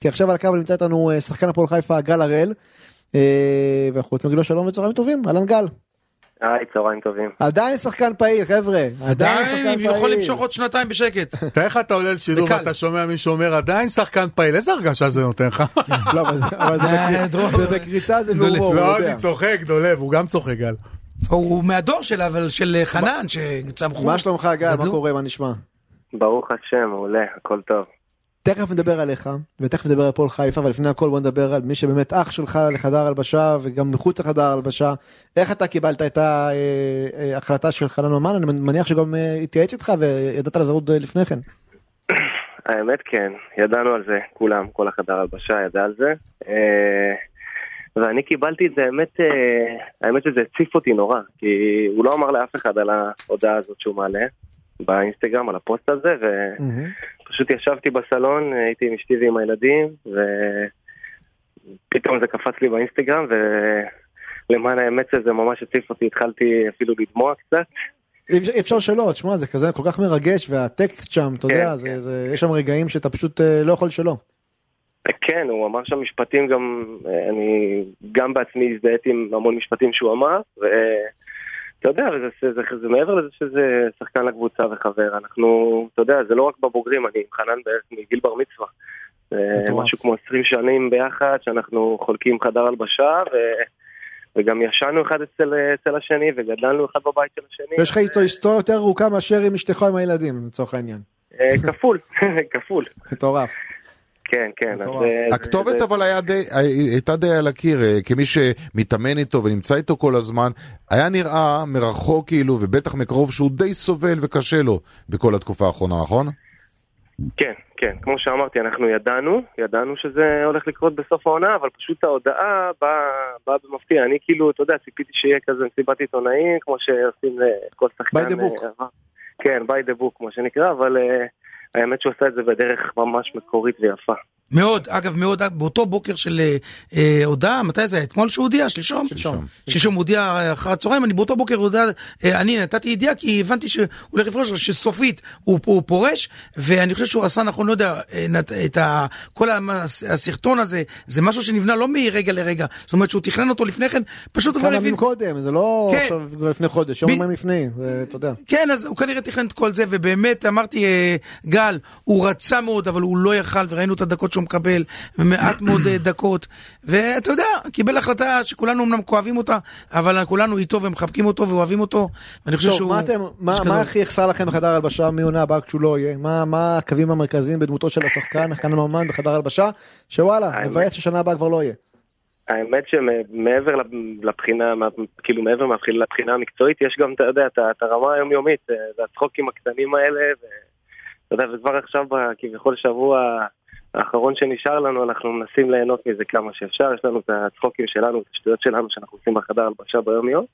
כי עכשיו על הקו נמצא איתנו אה, שחקן הפועל חיפה גל הראל, אה, ואנחנו רוצים להגיד לו שלום וצהריים טובים, אהלן גל. היי, צהריים טובים. עדיין שחקן פעיל חבר'ה, עדיין שחקן עדיין פעיל. יכול למשוך עוד שנתיים בשקט. תאר לך אתה עולה לשידור. ואתה שומע מישהו אומר עדיין שחקן פעיל, איזה הרגשה זה נותן לך? לא, אבל זה- אה, בקריצה זה. בהומור, הוא לא. אני צוחק, דולב, הוא גם צוחק, גל. הוא מהדור שלה, אבל של חנן, שצמחו. מה שלומך גל, מה. קורה, מה נשמע? ברוך השם, מעולה, הכל טוב. תכף נדבר עליך, ותכף נדבר על הפועל חיפה, אבל לפני הכל בוא נדבר על מי שבאמת אח שלך לחדר הלבשה, וגם מחוץ לחדר הלבשה. איך אתה קיבלת את ההחלטה של חנן ממן? אני מניח שגם אה, התייעץ איתך וידעת על אה, לפני כן. האמת כן, ידענו על זה, כולם, כל החדר הלבשה ידע על זה. אה, ואני קיבלתי את זה, האמת, אה, האמת שזה הציף אותי נורא, כי הוא לא אמר לאף אחד על ההודעה הזאת שהוא מעלה באינסטגרם, על הפוסט הזה, ופשוט ישבתי בסלון, הייתי עם אשתי ועם הילדים, ופתאום זה קפץ לי באינסטגרם, ולמען האמת שזה ממש הציף אותי, התחלתי אפילו לדמוע קצת. אי אפשר- שלא, תשמע זה כזה כל כך מרגש והטקסט שם, אתה כן, יודע, זה- כן. זה- יש שם רגעים שאתה פשוט אה, לא יכול שלא. כן, הוא אמר שם משפטים גם, אה, אני גם בעצמי הזדהיתי עם המון משפטים שהוא אמר, ואתה יודע, וזה, זה, זה, זה מעבר לזה שזה שחקן לקבוצה וחבר, אנחנו, אתה יודע, זה לא רק בבוגרים, אני עם חנן בערך מגיל בר מצווה. זה. משהו כמו 20 שנים ביחד, שאנחנו חולקים חדר הלבשה, ו... וגם ישנו אחד אצל, אצל השני, וגדלנו אחד בבית של השני. יש לך איתו היסטוריה יותר ארוכה מאשר עם אשתך עם הילדים, לצורך העניין. אה, כפול, כפול. מטורף. כן, כן. אז. אה, הכתובת זה- אבל היה די, הייתה די על הקיר, אה, כמי שמתאמן איתו ונמצא איתו כל הזמן, היה נראה מרחוק כאילו, ובטח מקרוב, שהוא די סובל וקשה לו בכל התקופה האחרונה, נכון? כן, כן, כמו שאמרתי, אנחנו ידענו, ידענו שזה הולך לקרות בסוף העונה, אבל פשוט ההודעה באה באה במפתיע. אני כאילו, אתה יודע, ציפיתי שיהיה כזה מסיבת עיתונאים, כמו שעושים לכל שחקן. By the book. אה, כן, by the book, כמו שנקרא, אבל אה, האמת שהוא עשה את זה בדרך ממש מקורית ויפה. מאוד, אגב, מאוד, באותו בוקר של אה, אה, הודעה, מתי זה היה? אתמול שהוא הודיע? שלשום? שלשום. שלשום הוא הודיע אחר הצהריים, אני באותו בוקר הודיע, אה, אני נתתי ידיעה כי הבנתי שהוא הולך לפרוש, שסופית הוא, הוא פורש, ואני חושב שהוא עשה נכון, לא יודע, אה, נת- את ה, כל הסרטון הזה, זה משהו שנבנה לא מרגע לרגע, זאת אומרת שהוא תכנן אותו לפני כן, פשוט כבר כמה הבין, קודם, זה לא כן. עכשיו לפני חודש, יום ב- יומיים לפני, זה, אתה יודע. כן, אז הוא כנראה תכנן את כל זה, ובאמת, אמרתי, אה, גל, הוא רצה מאוד, אבל הוא לא יכל, וראינו את הדקות שהוא מקבל, מעט מאוד אה, דקות, ואתה יודע, קיבל החלטה שכולנו אמנם כואבים אותה, אבל כולנו איתו ומחבקים אותו ואוהבים אותו, ואני חושב טוב, שהוא... מה אתם, מה, מה. הכי יחסר לכם בחדר הלבשה מעונה הבאה כשהוא לא יהיה? מה, מה הקווים המרכזיים בדמותו של השחקן, החקן הממן בחדר הלבשה, שוואלה, מבאס ששנה הבאה כבר לא יהיה. האמת שמעבר לבחינה, כאילו מעבר לבחינה המקצועית, יש גם, אתה יודע, את הרמה היומיומית, אה, זה הצחוקים הקטנים האלה, ואתה יודע, וכבר עכשיו, ב- כביכול שבוע האחרון שנשאר לנו, אנחנו מנסים ליהנות מזה כמה שאפשר, יש לנו את הצחוקים שלנו, את השטויות שלנו שאנחנו עושים בחדר הלבשה ביום יום,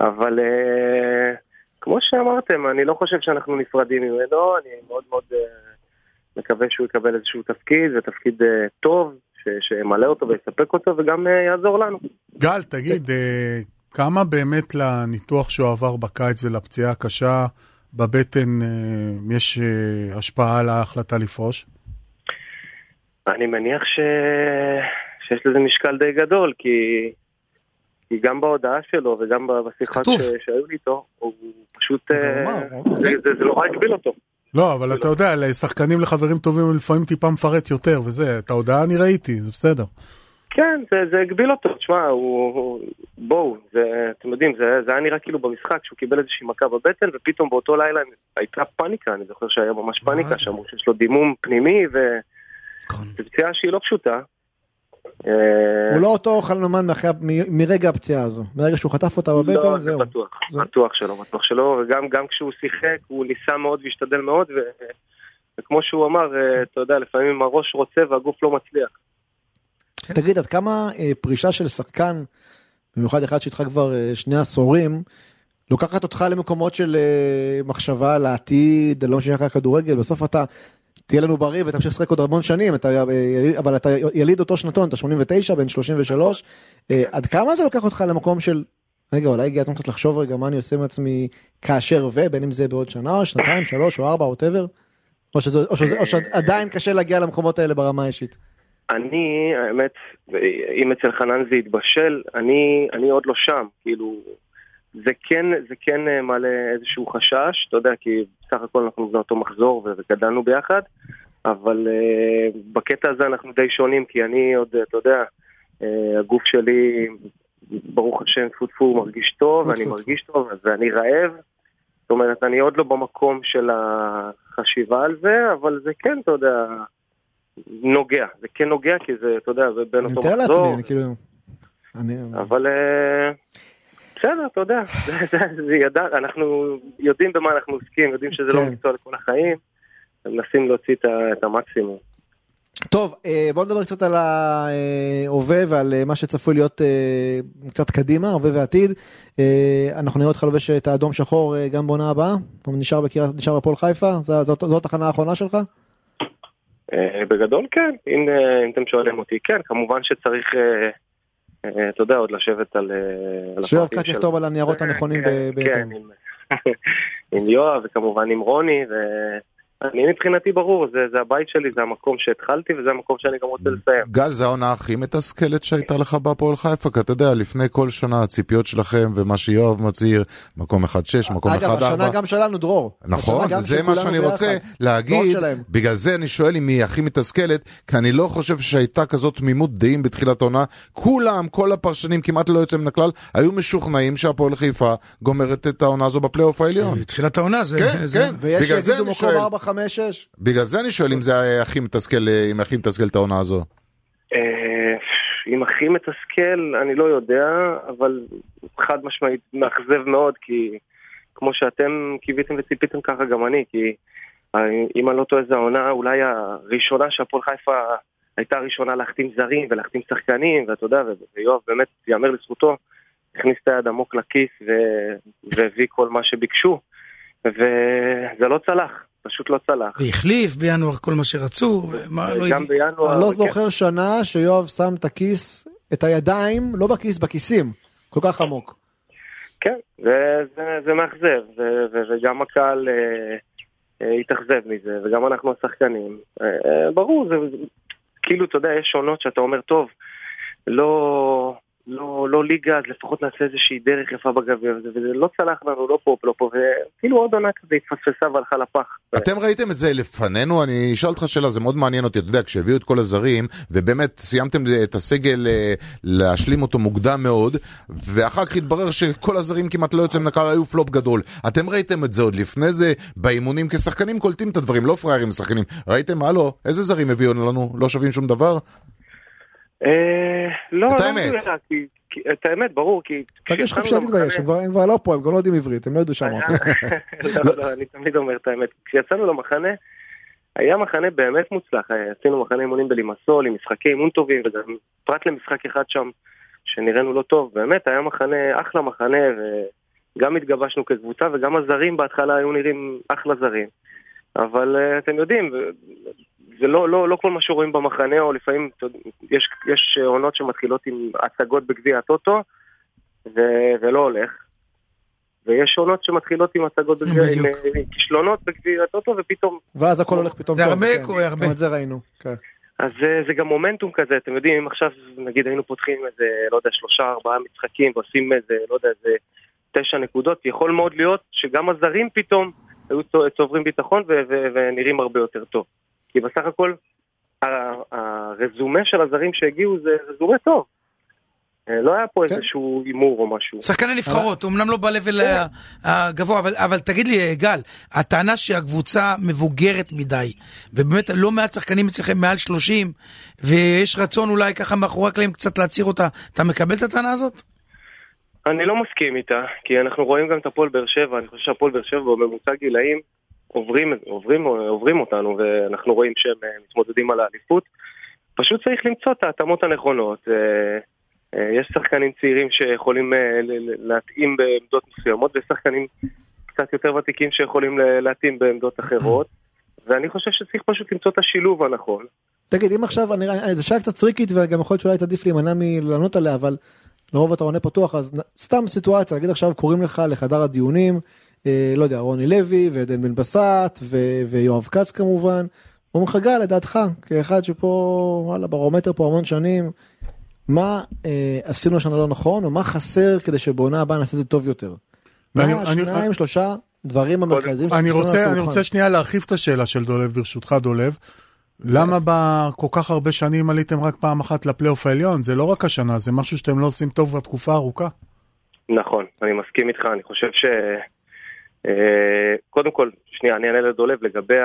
אבל אה, כמו שאמרתם, אני לא חושב שאנחנו נפרדים ממנו, אני מאוד מאוד אה, מקווה שהוא יקבל איזשהו תפקיד, ותפקיד אה, טוב, ש- שימלא אותו ויספק אותו וגם אה, יעזור לנו. גל, תגיד, אה, כמה באמת לניתוח שהוא עבר בקיץ ולפציעה הקשה בבטן אה, יש אה, השפעה על ההחלטה לפרוש? אני מניח ש... שיש לזה משקל די גדול, כי, כי גם בהודעה שלו וגם בשיחות. ש... שהיו לי איתו, הוא פשוט... הוא אה, אמר. זה, זה, זה נורא הגביל אותו. לא, אבל אתה יודע, לשחקנים לחברים טובים הם לפעמים טיפה מפרט יותר, וזה, את ההודעה אני ראיתי, זה בסדר. כן, זה, זה הגביל אותו, תשמע, הוא... בואו, זה, אתם יודעים, זה, זה היה נראה כאילו במשחק שהוא קיבל איזושהי מכה בבטן, ופתאום באותו לילה הייתה פניקה, אני זוכר שהיה ממש פניקה, זה? שאמרו שיש לו דימום פנימי, וזו נכון. פציעה שהיא לא פשוטה. אה, הוא לא אותו מ- מרגע הפציעה הזו, מרגע שהוא חטף אותה לא, בבטן, זה זהו. בטוח, זה- בטוח שלא, בטוח שלא, וגם גם כשהוא שיחק הוא ניסה מאוד והשתדל מאוד. וכמו שהוא אמר, אה, אתה יודע, לפעמים הראש רוצה והגוף לא מצליח. תגיד, עד כמה אה, פרישה של שחקן, במיוחד אחד שאיתך כבר שני עשורים, לוקחת אותך למקומות של מחשבה על העתיד, לא משנה רק כדורגל, בסוף אתה תהיה לנו בריא ותמשיך לשחק עוד המון שנים, אתה, אה, אבל אתה יליד אותו שנתון, אתה 89, בן 33, אה, עד כמה זה לוקח אותך למקום של, רגע, אולי הגיע הזמן קצת לחשוב רגע מה אני עושה עם עצמי כאשר ו, בין אם זה בעוד שנה, או שנתיים, שלוש או ארבע, ווטאבר, או, שזה- או, שזה- או שעדיין קשה להגיע למקומות האלה ברמה האישית. אני, האמת, אם אצל חנן זה יתבשל, אני, אני עוד לא שם, כאילו, זה כן, זה כן אה, מעלה איזשהו חשש, אתה יודע, כי בסך הכל אנחנו באותו מחזור וגדלנו ביחד, אבל uh, בקטע הזה אנחנו די שונים, כי אני עוד, אתה יודע, uh, הגוף שלי, ברוך השם, טפו טפו, מרגיש טוב, ואני מרגיש טוב, ואני רעב. זאת אומרת, אני עוד לא במקום של החשיבה על זה, אבל זה כן, אתה יודע, נוגע. זה כן נוגע, כי זה, אתה יודע, זה בין אותו מחזור. אני מתאר לעצמי, אני כאילו... אני... אבל... Uh, בסדר, אתה יודע, זה, ידע, אנחנו יודעים במה אנחנו עוסקים, יודעים שזה לא כן. מקצוע לכל החיים, מנסים להוציא את המקסימום. טוב, אה, בוא נדבר קצת על ההווה ועל אה, מה שצפוי להיות אה, קצת קדימה, הווה ועתיד. אנחנו נראה אותך לובש את האדום שחור גם בעונה הבאה? נשאר בקריית, נשאר בפועל חיפה? זאת התחנה האחרונה שלך? בגדול כן, אם, אם אתם שואלים אותי, כן, כמובן שצריך אתה יודע, עוד לשבת על... אה, שיואב כץ יכתוב על הניירות הנכונים כן, בהתאם. כן, עם יואב וכמובן עם רוני, אני מבחינתי ברור, זה, זה הבית שלי, זה המקום שהתחלתי וזה המקום שאני גם רוצה לסיים. גל, זה העונה הכי מתסכלת שהייתה לך בהפועל חיפה, כי אתה יודע, לפני כל שנה הציפיות שלכם ומה שיואב מצהיר, מקום 1-6, מקום 1-4. אגב, השנה גם שלנו, דרור. נכון, זה מה שאני רוצה להגיד, בגלל זה אני שואל אם היא הכי מתסכלת, כי אני לא חושב שהייתה כזאת תמימות דעים בתחילת העונה. כולם, כל הפרשנים, כמעט לא יוצא מן הכלל, היו משוכנעים שהפועל חיפה גומרת את העונה הזו בפלייאוף העליון. תחילת העונה זה... כן, כן, בגלל זה אני שואל. חמש, שש. בגלל זה אני שואל אם זה הכי מתסכל, אם הכי מתסכל את העונה הזו. אה, אם הכי מתסכל, אני לא יודע, אבל חד משמעית מאכזב מאוד, כי כמו שאתם קיוויתם וציפיתם ככה גם אני, כי אם אני לא טועה זו העונה אולי הראשונה שהפועל חיפה הייתה הראשונה להחתים זרים ולהחתים שחקנים, ואתה יודע, ויואב באמת, יאמר לזכותו, הכניס את היד עמוק לכיס והביא כל מה שביקשו, וזה לא צלח. פשוט לא צלח. והחליף בינואר כל מה שרצו, ומה לא גם בינואר... אני לא זוכר שנה שיואב שם את הכיס, את הידיים, לא בכיס, בכיסים, כל כך עמוק. כן, זה מאכזב, וגם הקהל אה, אה, התאכזב מזה, וגם אנחנו השחקנים. אה, ברור, זה כאילו, אתה יודע, יש עונות שאתה אומר, טוב, לא... לא, לא ליגה, אז לפחות נעשה איזושהי דרך יפה בגביע, וזה לא צלח לנו, לא פה, לא פה, וכאילו עוד עונה כזה התפספסה והלכה לפח. אתם ראיתם את זה לפנינו? אני אשאל אותך שאלה, זה מאוד מעניין אותי, אתה יודע, כשהביאו את כל הזרים, ובאמת סיימתם את הסגל אה, להשלים אותו מוקדם מאוד, ואחר כך התברר שכל הזרים כמעט לא יוצאים הכלל, היו פלופ גדול. אתם ראיתם את זה עוד לפני זה, באימונים כשחקנים קולטים את הדברים, לא פראיירים שחקנים. ראיתם, הלו, איזה זרים הביאו לנו? לא שווים שום דבר? אה, לא, לא האמת. את האמת, ברור, כי... תרגיש חופשי להתבייש, הם כבר לא פה, הם גם לא יודעים עברית, הם לא ידעו שם. לא, לא, אני תמיד אומר את האמת. כשיצאנו למחנה, היה מחנה באמת מוצלח, עשינו מחנה אימונים בלימסול, עם משחקי אימון טובים, וגם פרט למשחק אחד שם, שנראינו לא טוב, באמת היה מחנה, אחלה מחנה, וגם התגבשנו כקבוצה, וגם הזרים בהתחלה היו נראים אחלה זרים. אבל אה, אתם יודעים, זה לא, לא, לא כל מה שרואים במחנה, או לפעמים יש, יש עונות שמתחילות עם הצגות בגביע הטוטו, ולא הולך. ויש עונות שמתחילות עם הצגות בגביע, עם, עם כישלונות בגביע הטוטו, ופתאום... ואז הכל הולך פתאום טוב. זה הרבה כן. קורה, הרבה. את זה ראינו, כן. אז זה, זה גם מומנטום כזה, אתם יודעים, אם עכשיו, נגיד, היינו פותחים איזה, לא יודע, שלושה, ארבעה משחקים, ועושים איזה, לא יודע, איזה תשע נקודות, יכול מאוד להיות שגם הזרים פתאום היו צוברים ביטחון ונראים הרבה יותר טוב. כי בסך הכל הרזומה של הזרים שהגיעו זה רזומה טוב. אה, לא היה פה כן. איזשהו הימור או משהו. שחקני נבחרות, אמנם לא ב-level כן. הגבוה, אבל, אבל תגיד לי, גל, הטענה שהקבוצה מבוגרת מדי, ובאמת לא מעט שחקנים אצלכם מעל 30, ויש רצון אולי ככה מאחורי הקלעים קצת להצהיר אותה, אתה מקבל את הטענה הזאת? אני לא מסכים איתה, כי אנחנו רואים גם את הפועל באר שבע, אני חושב שהפועל באר שבע בממוצע גילאים עוברים, עוברים, עוברים אותנו ואנחנו רואים שהם אה, מתמודדים על האליפות. פשוט צריך למצוא את ההתאמות הנכונות. אה, אה, יש שחקנים צעירים שיכולים להתאים בעמדות מסוימות ויש שחקנים קצת יותר ותיקים שיכולים להתאים בעמדות אחרות. ואני חושב שצריך פשוט למצוא את השילוב הנכון. תגיד, אם עכשיו, אני, זו שאלה קצת טריקית וגם יכול להיות שאולי תעדיף להימנע מלענות עליה, אבל לרוב אתה עונה פתוח, אז סתם סיטואציה, נגיד עכשיו קוראים לך לחדר הדיונים, לא יודע, רוני לוי ועדן בן בסט ויואב כץ כמובן, אומרים לך גל, לדעתך, כאחד שפה, וואלה, ברומטר פה המון שנים, מה אה, עשינו השנה לא נכון, או מה חסר כדי שבעונה הבאה נעשה את זה טוב יותר? ואני- מה אני- השניים, שלושה דברים המרכזיים אני רוצה, לעשות אני? רוצה שנייה להרחיב את השאלה של דולב, ברשותך דולב. למה בכל כך הרבה שנים עליתם רק פעם אחת לפלייאוף העליון? זה לא רק השנה, זה משהו שאתם לא עושים טוב בתקופה ארוכה. נכון, אני מסכים איתך, אני חושב ש... אה, קודם כל, שנייה, אני אענה לדולב לגבי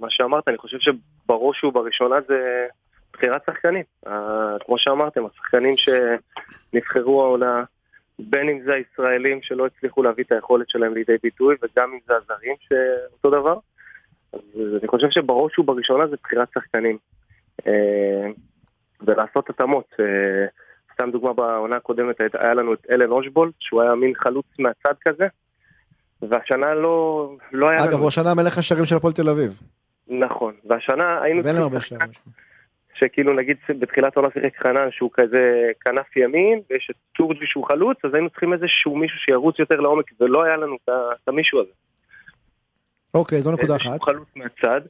מה שאמרת, אני חושב שבראש ובראשונה זה בחירת שחקנים. כמו שאמרתם, השחקנים שנבחרו העונה, בין אם זה הישראלים שלא הצליחו להביא את היכולת שלהם לידי ביטוי, וגם אם זה הזרים שאותו דבר. אז אני חושב שבראש ובראשונה זה בחירת שחקנים. אה, ולעשות התאמות. אה, סתם דוגמה בעונה הקודמת היה לנו את אלן אושבולט, שהוא היה מין חלוץ מהצד כזה, והשנה לא, לא היה אגב, לנו. הוא השנה מלך השערים של הפועל תל אביב. נכון, והשנה היינו ואין הרבה צריכים שערים. שכאילו נגיד בתחילת העונה שיחק חנן שהוא כזה כנף ימין, ויש את טורג'י שהוא חלוץ, אז היינו צריכים איזשהו מישהו שירוץ יותר לעומק, ולא היה לנו את המישהו הזה. אוקיי, זו נקודה איזשהו אחת. חלוץ מהצד.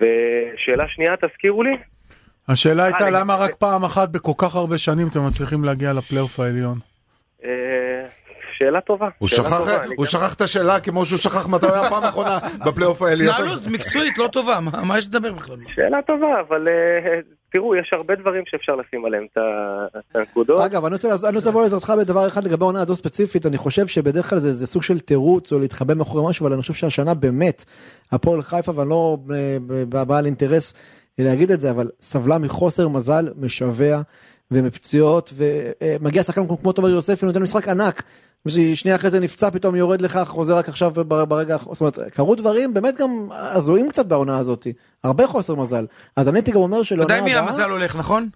ושאלה שנייה, תזכירו לי? השאלה הייתה אה, למה לגבי- רק פעם אחת בכל כך הרבה שנים אתם מצליחים להגיע לפלייאוף העליון. אה, שאלה טובה. הוא שאלה שכח, טובה, הוא גם- שכח את השאלה כמו שהוא שכח מתי הוא היה פעם אחרונה בפלייאוף העליון. התנהלות מקצועית לא טובה, מה מה יש לדבר בכלל? שאלה טובה, אבל אה, תראו, יש הרבה דברים שאפשר לשים עליהם את הנקודות. אגב, אני רוצה, אני רוצה לבוא לעזרתך בדבר אחד לגבי העונה הזו ספציפית, אני חושב שבדרך כלל זה, זה סוג של תירוץ או להתחבא מאחורי משהו, אבל אני חושב שהשנה באמת, הפועל חיפה, ואני לא אה, ב- בעל אינטרס להגיד את זה, אבל סבלה מחוסר מזל משווע ומפציעות, ומגיע שחקן כמו- כמו תומר יוספי, נותן משחק ענק. שנייה אחרי זה נפצע פתאום יורד לך חוזר רק עכשיו בר- ברגע זאת אומרת קרו דברים באמת גם הזויים קצת בעונה הזאת הרבה חוסר מזל אז אני הייתי גם אומר אתה שלעונה יודע מי הבאה המזל הולך, נכון?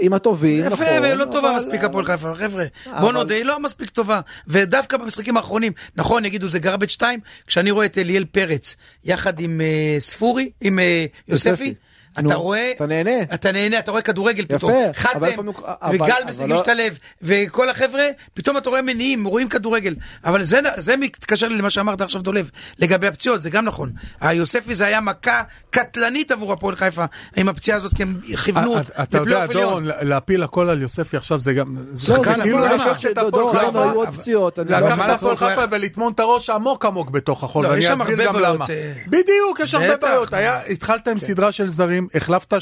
עם הטובים יפה, נכון, ולא טובה אבל- מספיק הפועל חיפה, חבר'ה. אבל- בוא נודה, היא לא מספיק טובה. ודווקא במשחקים האחרונים, נכון, יגידו זה גרבג' 2, כשאני רואה את אליאל פרץ יחד עם אה, ספורי, עם אה, יוספי, אתה נו, רואה, אתה נהנה. אתה נהנה, אתה רואה כדורגל יפה, פתאום. אבל חתם, וגל אבל לא- משתלב, וכל החבר'ה, פתאום אתה רואה מניעים, רואים כדורגל. אבל זה, זה מתקשר לי למה שאמרת עכשיו דולב, לגבי הפציעות, זה גם נכון. היוספי זה היה מכה קטלנית עבור הפועל חיפה, עם הפציעה הזאת, כי הם כיוונו אה, אתה יודע, לפלייאוף עליון. דורון, להפיל הכל על יוספי עכשיו זה גם... זה לא, כאילו? לקחת את הפועל לא, חיפה, לא- לקחת את הפועל חיפה ולטמון את הראש עמוק עמוק בתוך החול, לא, ואני אסביר גם למה. אה. בדיוק, יש הרבה. בעיות. התחלת עם סדרה של זרים, החלפת 80%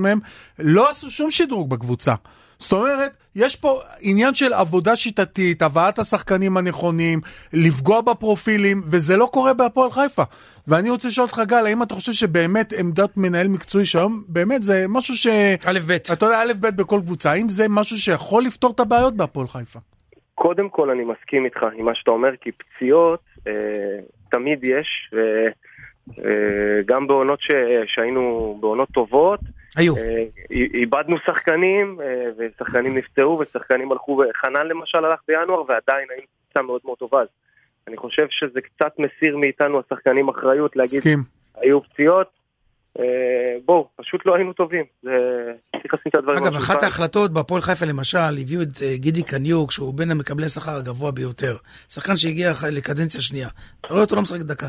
מהם, לא עשו שום שדרוג בקבוצה. זאת אומרת, יש פה עניין של עבודה שיטתית, הבאת השחקנים הנכונים, לפגוע בפרופילים, וזה לא קורה בהפועל חיפה. ואני רוצה לשאול אותך, גל, האם אתה חושב שבאמת עמדת מנהל מקצועי שהיום, באמת זה משהו ש... א' ב'. אתה יודע, א' ב' בכל קבוצה, האם זה משהו שיכול לפתור את הבעיות בהפועל חיפה? קודם כל אני מסכים איתך עם מה שאתה אומר, כי פציעות אה, תמיד יש, וגם בעונות ש, שהיינו בעונות טובות, היו. אה, איבדנו שחקנים, אה, ושחקנים נפצעו, ושחקנים הלכו, חנן למשל הלך בינואר, ועדיין היינו קבוצה מאוד מאוד טובה. אז אני חושב שזה קצת מסיר מאיתנו השחקנים אחריות להגיד, מסכים. היו פציעות, אה, בואו, פשוט לא היינו טובים. זה- צריך לשים את הדברים אגב, אחת. ההחלטות בהפועל חיפה למשל, הביאו את אה, גידי קניוק, שהוא בין המקבלי השכר הגבוה ביותר. שחקן שהגיע לקדנציה שנייה. אתה רואה אותו לא משחק דקה.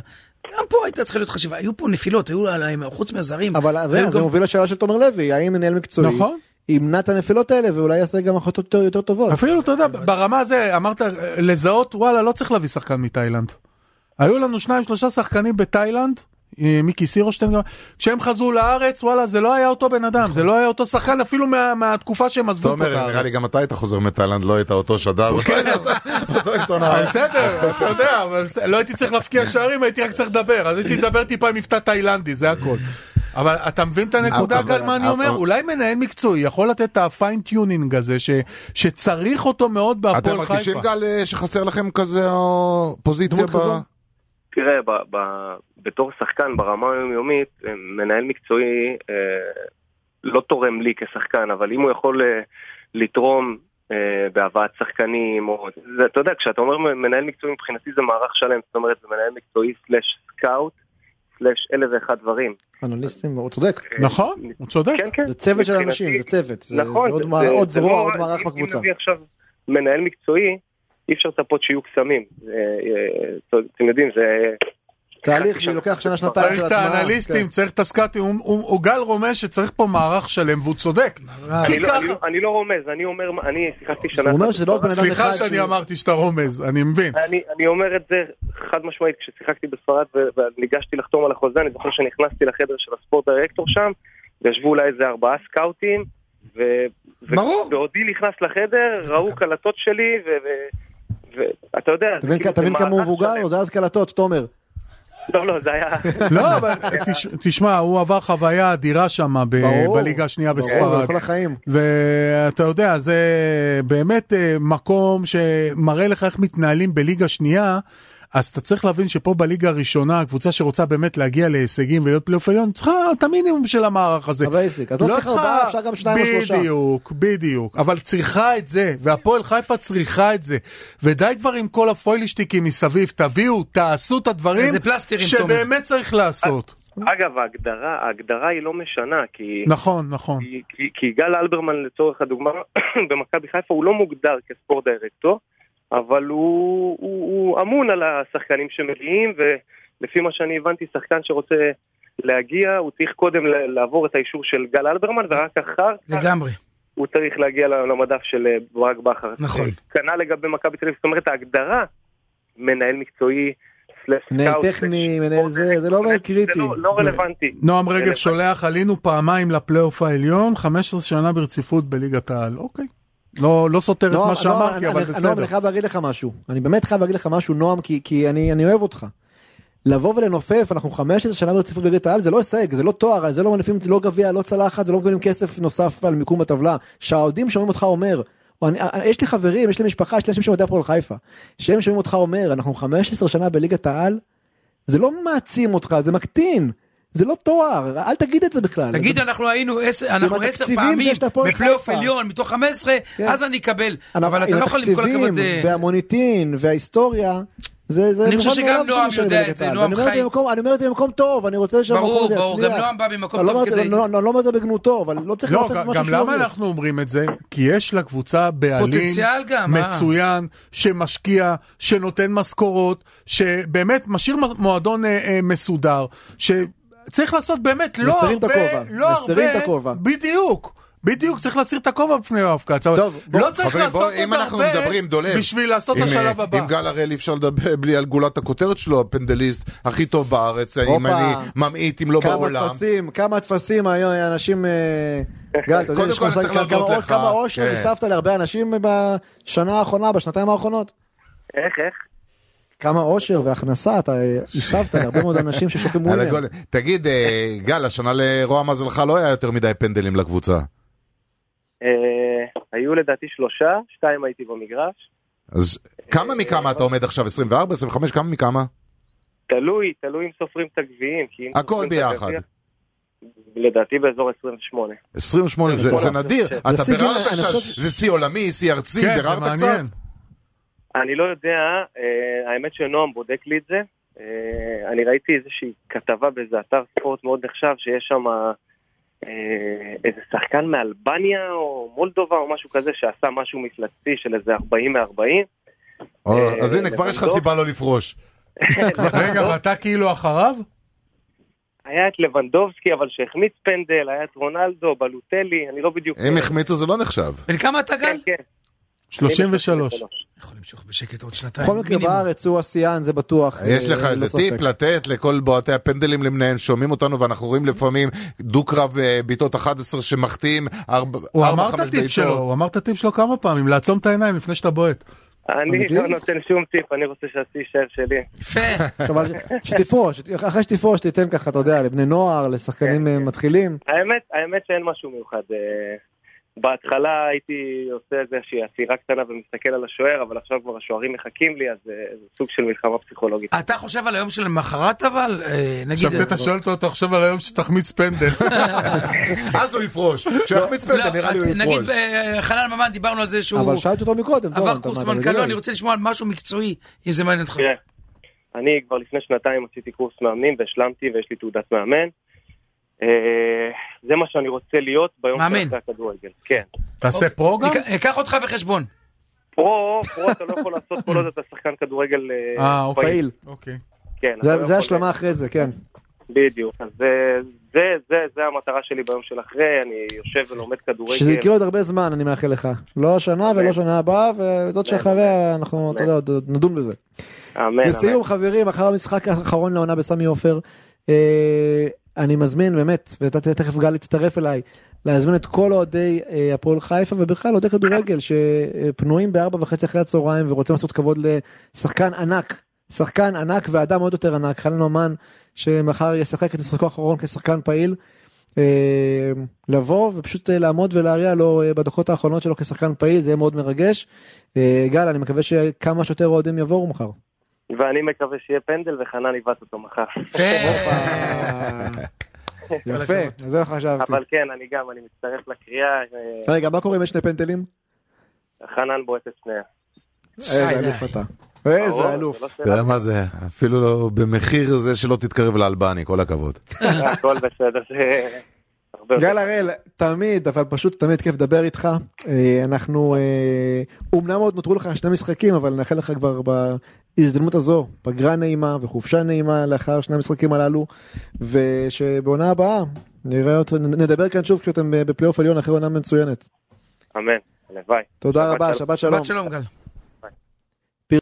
גם פה הייתה צריכה להיות חשיבה, היו פה נפילות, היו עליהם, חוץ מהזרים. אבל זה, זה גם- מוביל לשאלה של תומר לוי, האם מנהל מקצועי נכון. ימנע את הנפילות האלה ואולי יעשה גם החלטות יותר, יותר טובות. אפילו, אתה יודע, ברמה הזה, אמרת, אה, לזהות, וואלה, לא צריך להביא שחקן מתאילנד. היו לנו שניים, שלושה שחקנים בתאילנד, אה, מיקי סירושטיין כשהם חזרו לארץ, וואלה, זה לא היה אותו בן אדם, זה לא היה אותו שחקן, אפילו מה- מהתקופה שהם עזבו אותו תומר, נראה לי בארץ. גם אתה היית חוזר מתאילנד, לא היית אותו שדר, אותו עיתונאי. בסדר, אתה יודע, אבל לא הייתי צריך להבקיע שערים, הייתי רק צריך לדבר, אז הייתי לדבר טיפה עם מבטא תאילנדי, זה הכל. אבל אתה מבין את הנקודה, גל, מה אני אומר? אולי מנהל מקצועי יכול לתת את ה fine tuning הזה, שצריך אותו מאוד אתם בהפועל מרגישים חיפה. גל אה, שחסר לכם כזה או, פוזיציה? תראה, ב, ב, בתור שחקן ברמה היומיומית, אה, מנהל מקצועי אה, לא תורם לי כשחקן, אבל אם הוא יכול אה, לתרום אה, בהבאת שחקנים, או... זה, אתה יודע, כשאתה אומר מנהל מקצועי מבחינתי זה מערך שלם, זאת אומרת זה מנהל מקצועי סלאש סקאוט, סלאש אלף ואחד דברים. אנליסטים, הוא צודק. נכון, הוא צודק. כן, כן. זה צוות של אנשים, זה צוות. זה, נכון, זה עוד, זה- מה- זה- עוד זה זרוע, עוד מערך בקבוצה. אם נביא עכשיו מנהל מקצועי, אי אפשר לצפות שיהיו קסמים. אה, אה, אתם יודעים, זה... תהליך. שלוקח שנה שנתיים צריך של את הטמעה, האנליסטים, כן. צריך את הסקאטים, הוא- גל רומז שצריך פה מערך שלם, והוא צודק. אני לא- לא- אני לא רומז, אני אומר, אני שיחקתי שנה הוא אומר שזה לא רק בן אדם סליחה אחד שאני שהוא- אמרתי שאתה רומז, אני מבין. אני, אומר את זה חד משמעית, כששיחקתי בספרד וניגשתי לחתום על החוזה, אני זוכר שנכנסתי לחדר של הספורט דירקטור שם, וישבו אולי איזה ארבעה סקאוטים, ו... ו- ברור. בעודי נכנס לחדר, ראו קלטות שלי, ו- ואתה יודע, אתה מבין- כמה הוא מבוגר? זה אז קלטות, תומר. לא, לא, זה היה... לא, אבל תש- תשמע, הוא עבר חוויה אדירה שם ברור. בליגה השנייה ברור, בספרד. כל החיים. ואתה יודע, זה באמת אה, מקום שמראה לך איך מתנהלים בליגה שנייה. אז אתה צריך להבין שפה בליגה הראשונה, הקבוצה שרוצה באמת להגיע להישגים ולהיות פלייאוף עליון, צריכה את המינימום של המערך הזה. ה basic. אז לא צריך ארבעה, אפשר גם שניים או שלושה. בדיוק, בדיוק. אבל צריכה את זה, והפועל חיפה צריכה את זה. ודי כבר עם כל הפוילישטיקים מסביב, תביאו, תעשו את הדברים איזה פלסטרים, תומר. שבאמת צריך לעשות. אגב, ההגדרה, ההגדרה היא לא משנה, כי... נכון, נכון. כי, כי, כי גל אלברמן לצורך הדוגמה במכבי חיפה הוא לא מוגדר כ sport director, אבל הוא, הוא, הוא אמון על השחקנים שמגיעים, ולפי מה שאני הבנתי, שחקן שרוצה להגיע, הוא צריך קודם לעבור את האישור של גל אלברמן, ורק אחר כך לגמרי. הוא צריך להגיע למדף של אה, ברק בכר. נכון. כנ"ל לגבי מכבי תל אביב, זאת אומרת ההגדרה, מנהל מקצועי, מנהל טכני, מנהל זה, זה לא קריטי. זה לא, לא רלוונטי. נועם רגב. שולח, עלינו פעמיים לפלייאוף העליון, 15 שנה ברציפות בליגת העל. אוקיי. לא, לא סותר את נועם, מה שאמרתי, נועם, אבל אני- נועם, בסדר. אני חייב להגיד לך משהו. אני באמת חייב להגיד לך משהו, נועם, כי, כי אני, אני אוהב אותך. לבוא ולנופף, אנחנו 15 שנה ברציפות בליגת העל, זה לא הישג, זה לא תואר, זה לא מניפים, זה לא גביע, לא צלחת, ולא מקבלים כסף נוסף על מיקום בטבלה. שהאוהדים שומעים אותך אומר, או אני, אני- יש לי חברים, יש לי משפחה, יש לי אנשים שאוהדי הפועל חיפה, שהם שומעים אותך אומר, אנחנו 15 שנה בליגת העל, זה לא מעצים אותך, זה מקטין. זה לא תואר, אל תגיד את זה בכלל. תגיד, זה- אנחנו היינו עשר אנחנו עשר פעמים בפלייאוף. עליון מתוך 15, כן. אז אני אקבל. אנחנו- אבל אתה לא יכול עם כל הכבוד... אה, והמוניטין וההיסטוריה. זה, זה אני חושב שגם נועם יודע את זה. נועם חי. במקום- אני אומר את זה במקום טוב, אני רוצה שהמקום ברור, הזה ברור, יצליח. גם נועם בא ממקום אני לא טוב כדי... לא- לא לא אומר את זה בגנותו, אבל לא צריך לא, לעשות גם, משהו גם שהוא למה obvious. אנחנו אומרים את זה? כי יש לקבוצה בעלים פוטנציאל גם, אה. מצוין, שמשקיע, שנותן משכורות, שבאמת משאיר מועדון אה, אה, שצריך לעשות באמת לא הרבה, הכובע, לא מסירים הרבה, את הכובע. בדיוק. בדיוק, צריך להסיר את הכובע בפני יואב כץ. אבל טוב, בוא, לא צריך חברים, לעשות בוא, עוד אם אנחנו הרבה מדברים, דולב, בשביל לעשות את השלב הבא. עם גל הראל אי אפשר לדבר בלי על גולת הכותרת שלו, הפנדליסט הכי טוב בארץ, אם הופה. אני ממעיט אם לא כמה בעולם. טפסים, כמה טפסים היום אנשים... אה, גל, אתה יודע, יש צריך כמה- אושר כן. הסבת להרבה אנשים בשנה האחרונה, בשנתיים האחרונות. איך, איך? כמה אושר והכנסה אתה אה, הסבת להרבה מאוד אנשים ששופטים ווינר. הגול. תגיד, אה, גל, השנה לרוע מזלך לא היה יותר מדי פנדלים לקבוצה. אה, היו לדעתי שלושה, שתיים הייתי במגרש. אז כמה מכמה אתה עומד עכשיו? 24, 25, כמה מכמה? תלוי, תלוי אם סופרים את הגביעים. הכל ביחד. לדעתי באזור 28. 28 זה זה נדיר, אתה ביררת קצת, זה שיא עולמי, שיא ארצי, כן, ביררת קצת? אני לא יודע, אה, האמת שנועם בודק לי את זה. אה, אני ראיתי איזושהי כתבה באיזה אתר ספורט מאוד נחשב, שיש שם אה, איזה שחקן מאלבניה או מולדובה או משהו כזה, שעשה משהו מפלצתי של איזה 40 מ-40. או, אה, אז הנה, כבר יש לך. סיבה לא לפרוש. רגע, ואתה כאילו אחריו? היה את לבנדובסקי, אבל שהחמיץ פנדל, היה את רונלדו, בלוטלי, אני לא בדיוק... אם החמיצו זה לא נחשב. בן כמה אתה גל? כן, כן. 33. יכול למשוך בשקט עוד שנתיים. בכל מקרה. בארץ הוא השיאן, זה בטוח. יש אה, לך איזה. טיפ לתת לכל בועטי הפנדלים למיניהם, שומעים אותנו ואנחנו רואים לפעמים דו-קרב אה, בעיטות 11 שמחטיאים הוא אמר את הטיפ שלו, הוא אמר את הטיפ שלו כמה פעמים, לעצום את העיניים לפני שאתה בועט. אני? לא נותן שום טיפ, אני רוצה שהשיא יישאר שלי. יפה. שתפרוש, אחרי שתפרוש תיתן ככה, אתה יודע, לבני נוער, לשחקנים אה, מתחילים. האמת, האמת שאין משהו מיוחד. בהתחלה הייתי עושה איזושהי עצירה קטנה ומסתכל על השוער, אבל עכשיו כבר השוערים מחכים לי, אז אה, זה סוג של מלחמה פסיכולוגית. אתה חושב על היום של למחרת אבל? אה, נגיד... עכשיו אתה שואל אותו, תחשוב על היום שתחמיץ פנדל. אז הוא יפרוש. כשהוא יחמיץ פנדל לא, נראה לי הוא נגיד יפרוש. אה, חנן ממן דיברנו על זה שהוא אבל שאלתי אותו מקודם. עבר אתה- קורס אתה מנכ"ל, לא? אני רוצה לשמוע על משהו מקצועי, אם זה מעניין אותך. תראה, אני כבר לפני שנתיים עשיתי קורס מאמנים והשלמתי ויש לי תעודת מאמן. אה, זה מה שאני רוצה להיות ביום. שאחרי הכדורגל. כן. תעשה פרו גם? ניקח אותך בחשבון. פרו, פרו אתה לא יכול לעשות כל עוד אתה שחקן כדורגל אה, אה, אוקיי. פעיל. אוקיי. כן. זה- לא השלמה אחרי זה, כן. בדיוק. אז זה, זה, זה, המטרה שלי ביום של אחרי, אני יושב ולומד כדורגל. שזה יקרה עוד הרבה זמן, אני מאחל לך. לא השנה ולא. שנה הבאה, וזאת שאחריה אנחנו, אתה יודע, עוד עוד נדון בזה. אמן, אמן. לסיום חברים, אחר המשחק האחרון לעונה בסמי עופר, אה, אני מזמין באמת, ואתה תכף גל יצטרף אליי, להזמין את כל אוהדי אה, הפועל חיפה ובכלל אוהדי כדורגל שפנויים בארבע וחצי אחרי הצהריים ורוצים לעשות כבוד לשחקן ענק, שחקן ענק ואדם עוד יותר ענק, חנן ממן, שמחר ישחק את משחקו האחרון כשחקן פעיל. אה, לבוא ופשוט אה, לעמוד ולהריע לו בדקות האחרונות שלו כשחקן פעיל זה יהיה מאוד מרגש. גל אני מקווה שכמה שיותר אוהדים יבואו מחר. ואני מקווה שיהיה פנדל וחנן יבעט אותו מחר. יפה, זה מה חשבתי. אבל כן, אני גם, אני מצטרף לקריאה, אה, רגע, מה קורה אם יש שני פנדלים? חנן בועט את שנייה. איזה. אלוף אתה. איזה אלוף. לא אתה. יודע מה זה? אפילו לא במחיר זה שלא תתקרב לאלבני, כל הכבוד. הכל בסדר. הרבה יותר. גל הראל, תמיד, אבל פשוט תמיד כיף לדבר איתך. אה, אנחנו, אה, אומנם עוד נותרו לך שני משחקים, אבל נאחל לך כבר בהזדמנות הזו, פגרה נעימה וחופשה נעימה לאחר שני המשחקים הללו, ושבעונה הבאה נראה אותו, נדבר כאן שוב כשאתם בפלייאוף עליון אחרי עונה מצוינת. אמן, הלוואי. תודה שבת רבה. שבת שלום. שבת שלום גל.